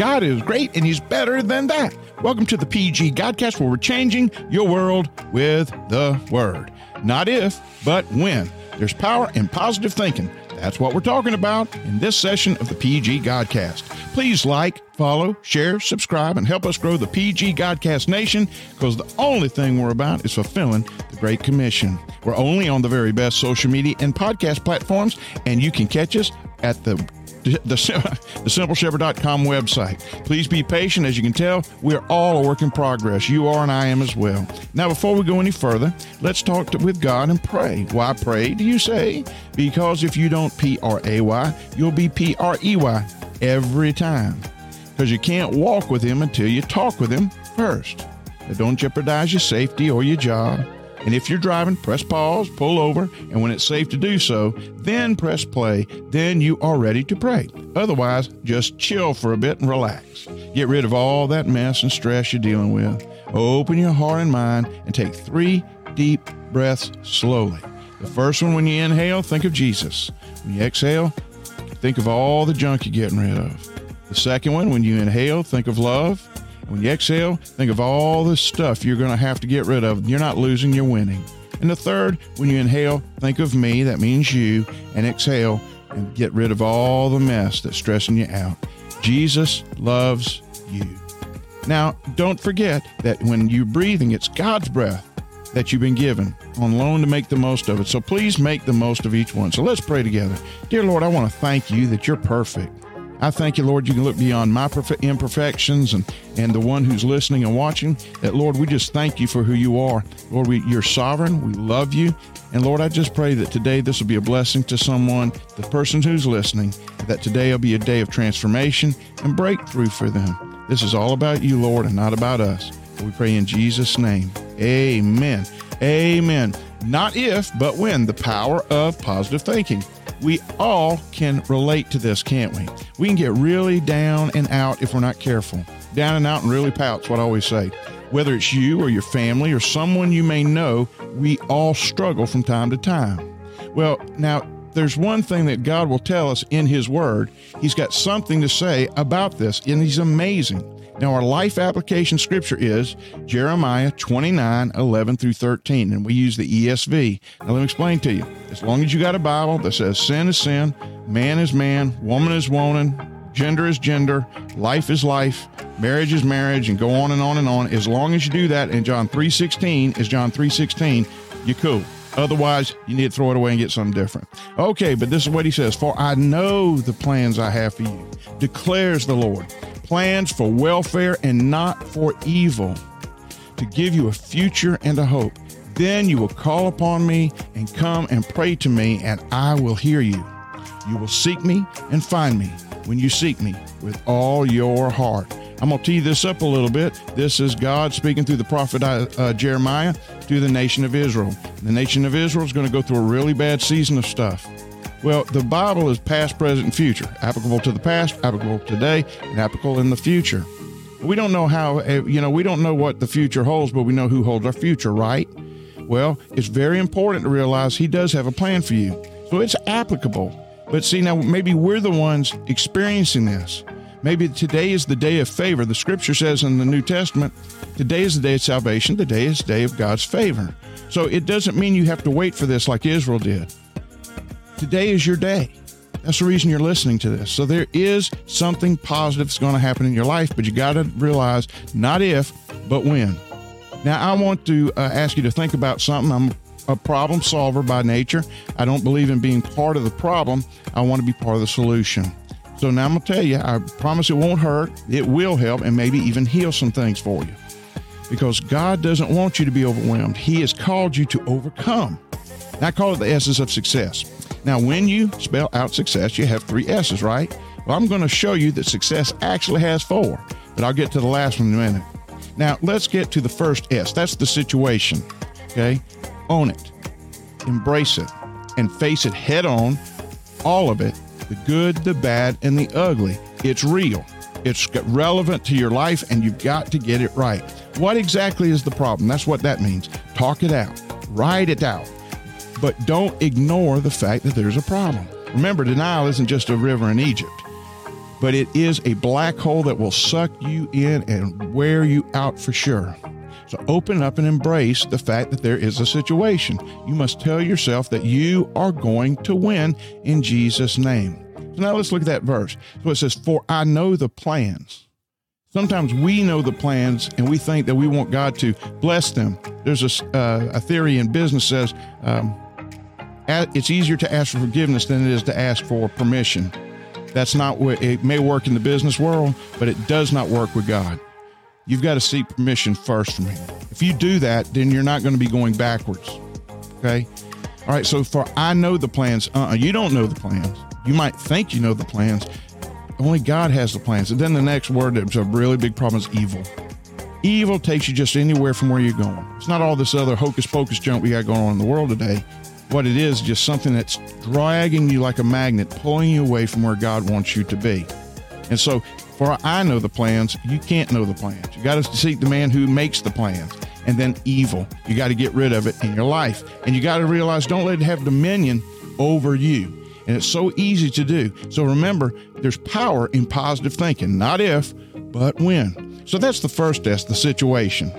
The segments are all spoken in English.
God is great and He's better than that. Welcome to the PG Godcast, where we're changing your world with the Word. Not if, but when. There's power in positive thinking. That's what we're talking about in this session of the PG Godcast. Please like, follow, share, subscribe, and help us grow the PG Godcast Nation because the only thing we're about is fulfilling the Great Commission. We're only on the very best social media and podcast platforms, and you can catch us at the the, the, simpleshepherd.com website. Please be patient. As you can tell, we're all a work in progress. You are, and I am as well. Now, before we go any further, let's talk to, with God and pray. Why pray, do you say? Because if you don't P R A Y, you'll be P R E Y every time. Because you can't walk with Him until you talk with Him first. But don't jeopardize your safety or your job. And if you're driving, press pause, pull over, and when it's safe to do so, then press play. Then you are ready to pray. Otherwise, just chill for a bit and relax. Get rid of all that mess and stress you're dealing with. Open your heart and mind and take three deep breaths slowly. The first one, when you inhale, think of Jesus. When you exhale, think of all the junk you're getting rid of. The second one, when you inhale, think of love. When you exhale, think of all the stuff you're going to have to get rid of. You're not losing, you're winning. And the third, when you inhale, think of me, that means you, and exhale and get rid of all the mess that's stressing you out. Jesus loves you. Now, don't forget that when you're breathing, it's God's breath that you've been given on loan to make the most of it. So please make the most of each one. So let's pray together. Dear Lord, I want to thank you that you're perfect. I thank you, Lord, you can look beyond my imperfections and, and the one who's listening and watching. That, Lord, we just thank you for who you are. Lord, we, you're sovereign. We love you. And Lord, I just pray that today this will be a blessing to someone, the person who's listening, that today will be a day of transformation and breakthrough for them. This is all about you, Lord, and not about us. We pray in Jesus' name. Amen. Amen. Not if, but when, the power of positive thinking. We all can relate to this, can't we? We can get really down and out if we're not careful. Down and out and really pout's what I always say. Whether it's you or your family or someone you may know, we all struggle from time to time. Well, now, there's one thing that God will tell us in His Word. He's got something to say about this, and He's amazing. Now, our life application scripture is Jeremiah 29 11 through 13, and we use the ESV. Now, let me explain to you. As long as you got a Bible that says sin is sin, man is man, woman is woman, gender is gender, life is life, marriage is marriage, and go on and on and on. As long as you do that, and John 3:16 is John 3:16, you're cool. Otherwise, you need to throw it away and get something different. Okay, but this is what he says For I know the plans I have for you, declares the Lord plans for welfare and not for evil, to give you a future and a hope. Then you will call upon me and come and pray to me, and I will hear you. You will seek me and find me when you seek me with all your heart. I'm going to tee this up a little bit. This is God speaking through the prophet uh, uh Jeremiah to the nation of Israel. The nation of Israel is going to go through a really bad season of stuff. Well, the Bible is past, present, and future, applicable to the past, applicable today, and applicable in the future. We don't know how, eh, you know, we don't know what the future holds, but we know who holds our future, right? Well, it's very important to realize He does have a plan for you. So it's applicable. But see, now maybe we're the ones experiencing this. Maybe today is the day of favor. The scripture says in the New Testament, today is the day of salvation, today is the day of God's favor. So it doesn't mean you have to wait for this like Israel did. Today is your day. That's the reason you're listening to this. So there is something positive that's going to happen in your life, but you got to realize not if, but when. Now, I want to uh, ask you to think about something. I'm a problem solver by nature. I don't believe in being part of the problem. I want to be part of the solution. So now I'm going to tell you, I promise it won't hurt. It will help and maybe even heal some things for you. Because God doesn't want you to be overwhelmed. He has called you to overcome. I call it the S's of success. Now, when you spell out success, you have three S's, right? Well, I'm going to show you that success actually has four, but I'll get to the last one in a minute. Now, let's get to the first S. That's the situation. Okay? Own it, embrace it, and face it head on, all of it the good, the bad, and the ugly. It's real. It's relevant to your life, and you've got to get it right. What exactly is the problem? That's what that means. Talk it out, write it out but don't ignore the fact that there's a problem. Remember, denial isn't just a river in Egypt. but it is a black hole that will suck you in and wear you out for sure. So open up and embrace the fact that there is a situation. You must tell yourself that you are going to win in Jesus' name. So now let's look at that verse. So it says, For I know the plans. Sometimes we know the plans and we think that we want God to bless them. There's a, uh, a theory in business says um, it's easier to ask for forgiveness than it is to ask for permission. That's not what it may work in the business world, but it does not work with God you've got to seek permission first from Him. If you do that, then you're not going to be going backwards. Okay. All right. So for I know the plans. Uh, uh you don't know the plans. You might think you know the plans. Only God has the plans. And then the next word that's a really big problem is evil. Evil takes you just anywhere from where you're going. It's not all this other hocus pocus junk we got going on in the world today. What it is, just something that's dragging you like a magnet, pulling you away from where God wants you to be. And so for I know the plans, you can't know the plans. You got to seek the man who makes the plans. And then evil, you got to get rid of it in your life. And you got to realize don't let it have dominion over you. And it's so easy to do. So remember, there's power in positive thinking, not if, but when. So that's the first S, the situation.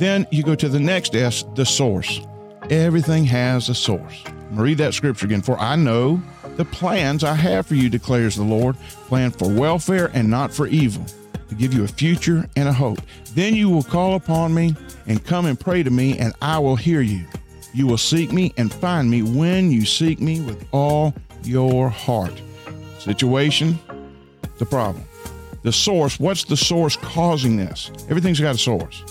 Then you go to the next S, the source. Everything has a source. read that scripture again. For I know the plans I have for you, declares the Lord, plan for welfare and not for evil, to give you a future and a hope. Then you will call upon me and come and pray to me, and I will hear you. You will seek me and find me when you seek me with all your heart. Situation, the problem. The source, what's the source causing this? Everything's got a source.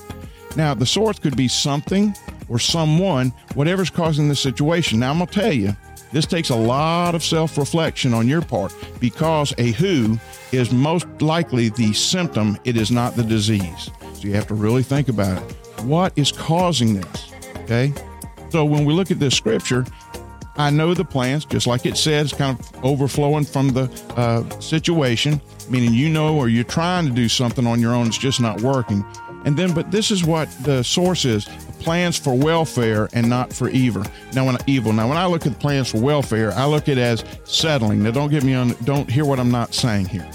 Now, the source could be something or someone, whatever's causing the situation. Now, I'm going to tell you, this takes a lot of self reflection on your part because a who is most likely the symptom, it is not the disease. So you have to really think about it. What is causing this? Okay. So when we look at this scripture, I know the plans, just like it says, kind of overflowing from the uh, situation, meaning you know or you're trying to do something on your own, it's just not working. And then, but this is what the source is plans for welfare and not for evil. Now, when evil. Now, when I look at plans for welfare, I look at it as settling. Now, don't get me on. Don't hear what I'm not saying here.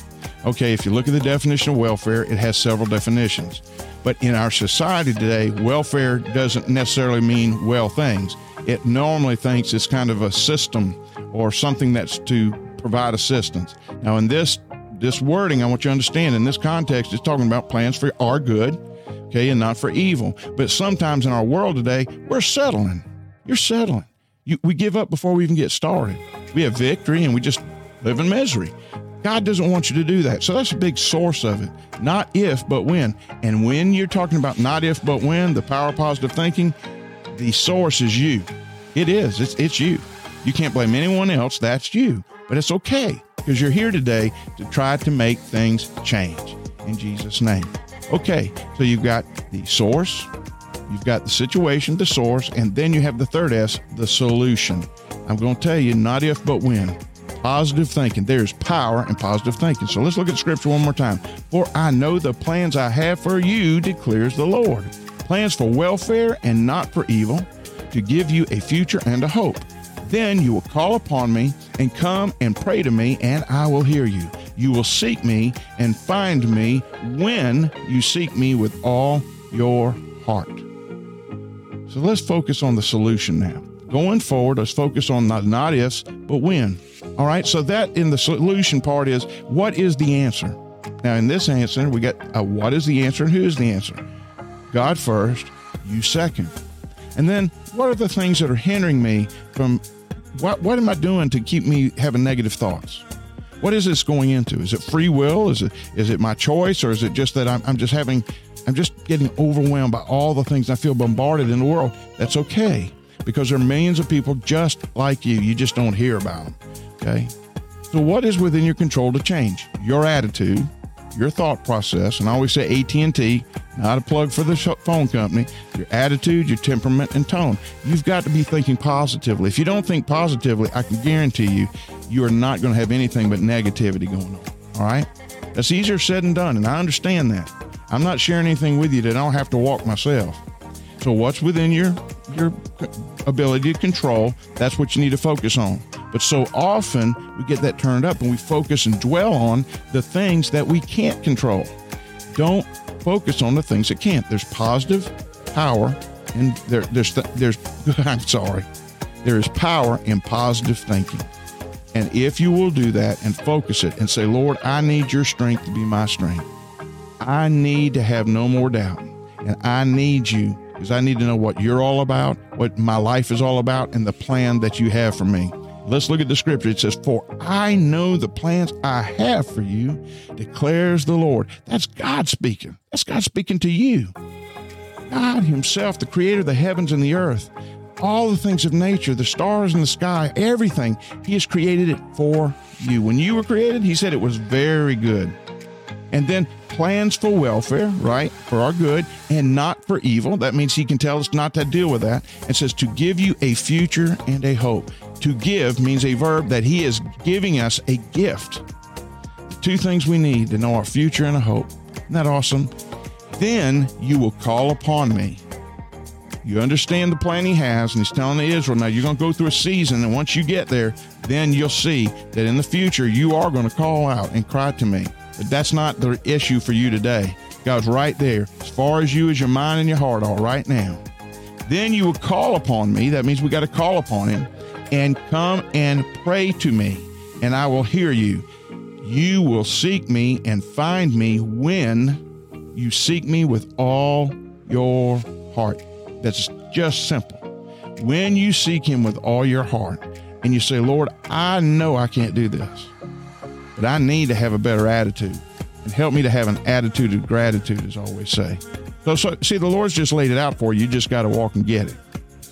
Okay, if you look at the definition of welfare, it has several definitions. But in our society today, welfare doesn't necessarily mean well things. It normally thinks it's kind of a system or something that's to provide assistance. Now, in this this wording, I want you to understand in this context, it's talking about plans for our good okay, and not for evil. But sometimes in our world today, we're settling. You're settling. You, we give up before we even get started. We have victory and we just live in misery. God doesn't want you to do that. So that's a big source of it. Not if, but when. And when you're talking about not if, but when, the power of positive thinking, the source is you. It is. It's, it's you. You can't blame anyone else. That's you. But it's okay because you're here today to try to make things change. In Jesus' name. Okay, so you've got the source, you've got the situation, the source, and then you have the third S, the solution. I'm going to tell you, not if, but when. Positive thinking. There's power in positive thinking. So let's look at scripture one more time. For I know the plans I have for you, declares the Lord. Plans for welfare and not for evil, to give you a future and a hope. Then you will call upon me and come and pray to me, and I will hear you. You will seek me and find me when you seek me with all your heart. So let's focus on the solution now. Going forward, let's focus on not, not ifs, but when. All right, so that in the solution part is what is the answer? Now, in this answer, we got a what is the answer and who is the answer? God first, you second. And then what are the things that are hindering me from what, what am I doing to keep me having negative thoughts? What is this going into? Is it free will? Is it is it my choice, or is it just that I'm, I'm just having I'm just getting overwhelmed by all the things I feel bombarded in the world? That's okay because there are millions of people just like you. You just don't hear about them. Okay. So what is within your control to change? Your attitude, your thought process, and I always say AT&T, not a plug for the phone company, your attitude, your temperament, and tone. You've got to be thinking positively. If you don't think positively, I can guarantee you, you are not going to have anything but negativity going on. All right? That's easier said than done, and I understand that. I'm not sharing anything with you that I don't have to walk myself. So what's within your your ability to control, that's what you need to focus on. But so often we get that turned up and we focus and dwell on the things that we can't control. Don't focus on the things that can't. There's positive power and there, there's there's I'm sorry. There is power in positive thinking. And if you will do that and focus it and say, Lord, I need your strength to be my strength. I need to have no more doubt. And I need you because I need to know what you're all about, what my life is all about, and the plan that you have for me. Let's look at the scripture. It says, For I know the plans I have for you, declares the Lord. That's God speaking. That's God speaking to you. God Himself, the creator of the heavens and the earth, all the things of nature, the stars in the sky, everything, He has created it for you. When you were created, He said it was very good. And then plans for welfare, right? For our good and not for evil. That means he can tell us not to deal with that. It says to give you a future and a hope. To give means a verb that he is giving us a gift. Two things we need to know our future and a hope. Isn't that awesome? Then you will call upon me. You understand the plan he has, and he's telling Israel, now you're going to go through a season, and once you get there, then you'll see that in the future you are going to call out and cry to me. But that's not the issue for you today. God's right there, as far as you as your mind and your heart are right now. Then you will call upon me. That means we got to call upon him and come and pray to me, and I will hear you. You will seek me and find me when you seek me with all your heart. That's just simple. When you seek him with all your heart and you say, Lord, I know I can't do this but I need to have a better attitude and help me to have an attitude of gratitude, as I always say. So, so see, the Lord's just laid it out for you. You just got to walk and get it.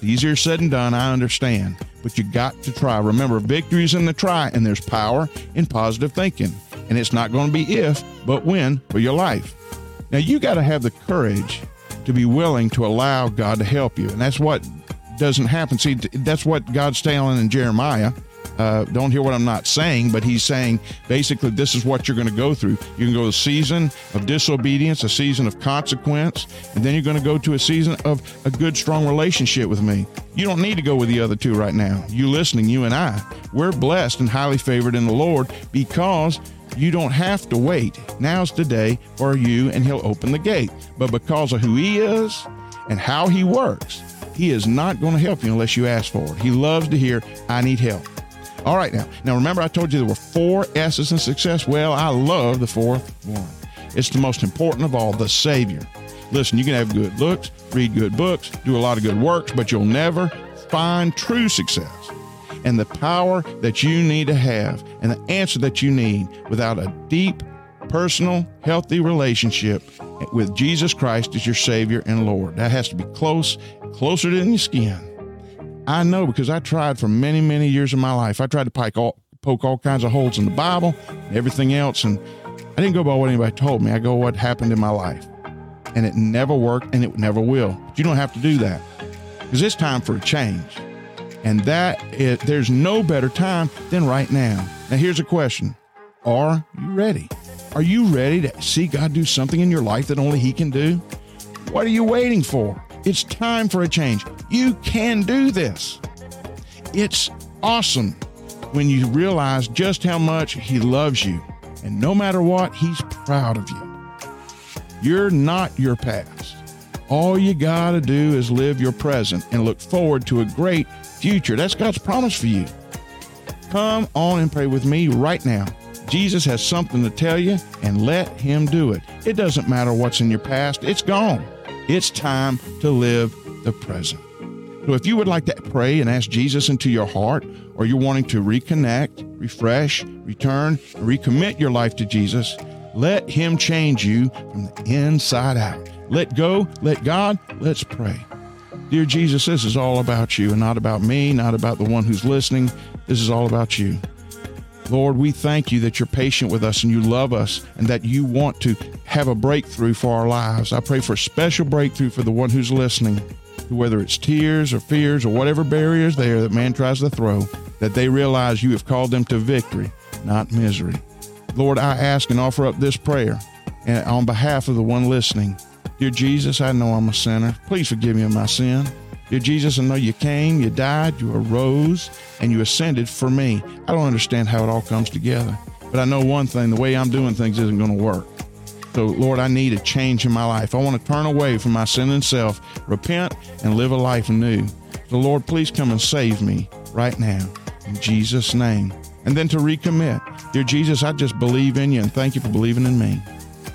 easier said than done, I understand, but you got to try. Remember, victory is in the try, and there's power in positive thinking. And it's not going to be if, but when for your life. Now, you got to have the courage to be willing to allow God to help you. And that's what doesn't happen. See, that's what God's telling in Jeremiah uh, don't hear what I'm not saying, but he's saying basically this is what you're going to go through. You can go a season of disobedience, a season of consequence, and then you're going to go to a season of a good, strong relationship with me. You don't need to go with the other two right now. You listening, you and I, we're blessed and highly favored in the Lord because you don't have to wait. Now's the day for you, and He'll open the gate. But because of who He is and how He works, He is not going to help you unless you ask for it. He loves to hear, I need help. All right, now. Now, remember, I told you there were four S's in success? Well, I love the fourth one. It's the most important of all the Savior. Listen, you can have good looks, read good books, do a lot of good works, but you'll never find true success and the power that you need to have and the answer that you need without a deep, personal, healthy relationship with Jesus Christ as your Savior and Lord. That has to be close, closer than your skin. I know because I tried for many, many years of my life. I tried to poke all, poke all kinds of holes in the Bible and everything else. And I didn't go by what anybody told me. I go what happened in my life. And it never worked and it never will. But you don't have to do that because it's time for a change. And that is, there's no better time than right now. Now, here's a question Are you ready? Are you ready to see God do something in your life that only He can do? What are you waiting for? It's time for a change. You can do this. It's awesome when you realize just how much He loves you. And no matter what, He's proud of you. You're not your past. All you got to do is live your present and look forward to a great future. That's God's promise for you. Come on and pray with me right now. Jesus has something to tell you and let Him do it. It doesn't matter what's in your past, it's gone. It's time to live the present. So if you would like to pray and ask Jesus into your heart, or you're wanting to reconnect, refresh, return, recommit your life to Jesus, let Him change you from the inside out. Let go, let God, let's pray. Dear Jesus, this is all about you and not about me, not about the one who's listening. This is all about you. Lord, we thank you that you're patient with us and you love us and that you want to have a breakthrough for our lives. I pray for a special breakthrough for the one who's listening, whether it's tears or fears or whatever barriers there that man tries to throw, that they realize you have called them to victory, not misery. Lord, I ask and offer up this prayer and on behalf of the one listening. Dear Jesus, I know I'm a sinner. Please forgive me of my sin. Dear Jesus, I know you came, you died, you arose, and you ascended for me. I don't understand how it all comes together, but I know one thing the way I'm doing things isn't going to work. So, Lord, I need a change in my life. I want to turn away from my sin and self, repent, and live a life anew. So, Lord, please come and save me right now. In Jesus' name. And then to recommit. Dear Jesus, I just believe in you and thank you for believing in me.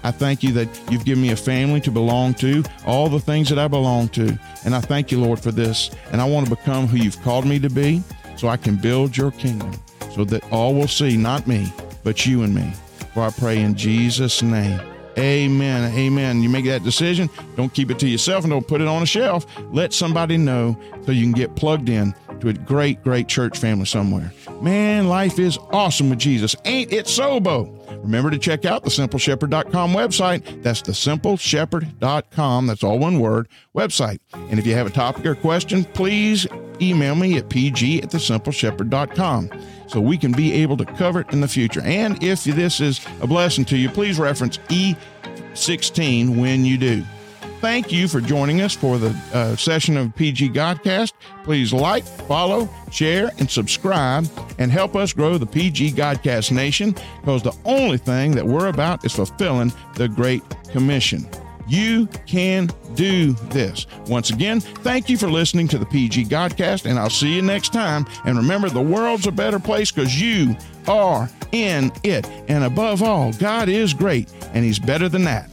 I thank you that you've given me a family to belong to, all the things that I belong to. And I thank you, Lord, for this. And I want to become who you've called me to be so I can build your kingdom so that all will see, not me, but you and me. For I pray in Jesus' name. Amen. Amen. You make that decision. Don't keep it to yourself and don't put it on a shelf. Let somebody know so you can get plugged in to a great, great church family somewhere. Man, life is awesome with Jesus. Ain't it so, Bo? Remember to check out the simpleshepherd.com website. That's the simpleshepherd.com. That's all one word website. And if you have a topic or question, please email me at pg at the simpleshepherd.com so we can be able to cover it in the future. And if this is a blessing to you, please reference E16 when you do. Thank you for joining us for the uh, session of PG Godcast. Please like, follow, share, and subscribe and help us grow the PG Godcast Nation because the only thing that we're about is fulfilling the Great Commission. You can do this. Once again, thank you for listening to the PG Godcast, and I'll see you next time. And remember, the world's a better place because you are in it. And above all, God is great, and He's better than that.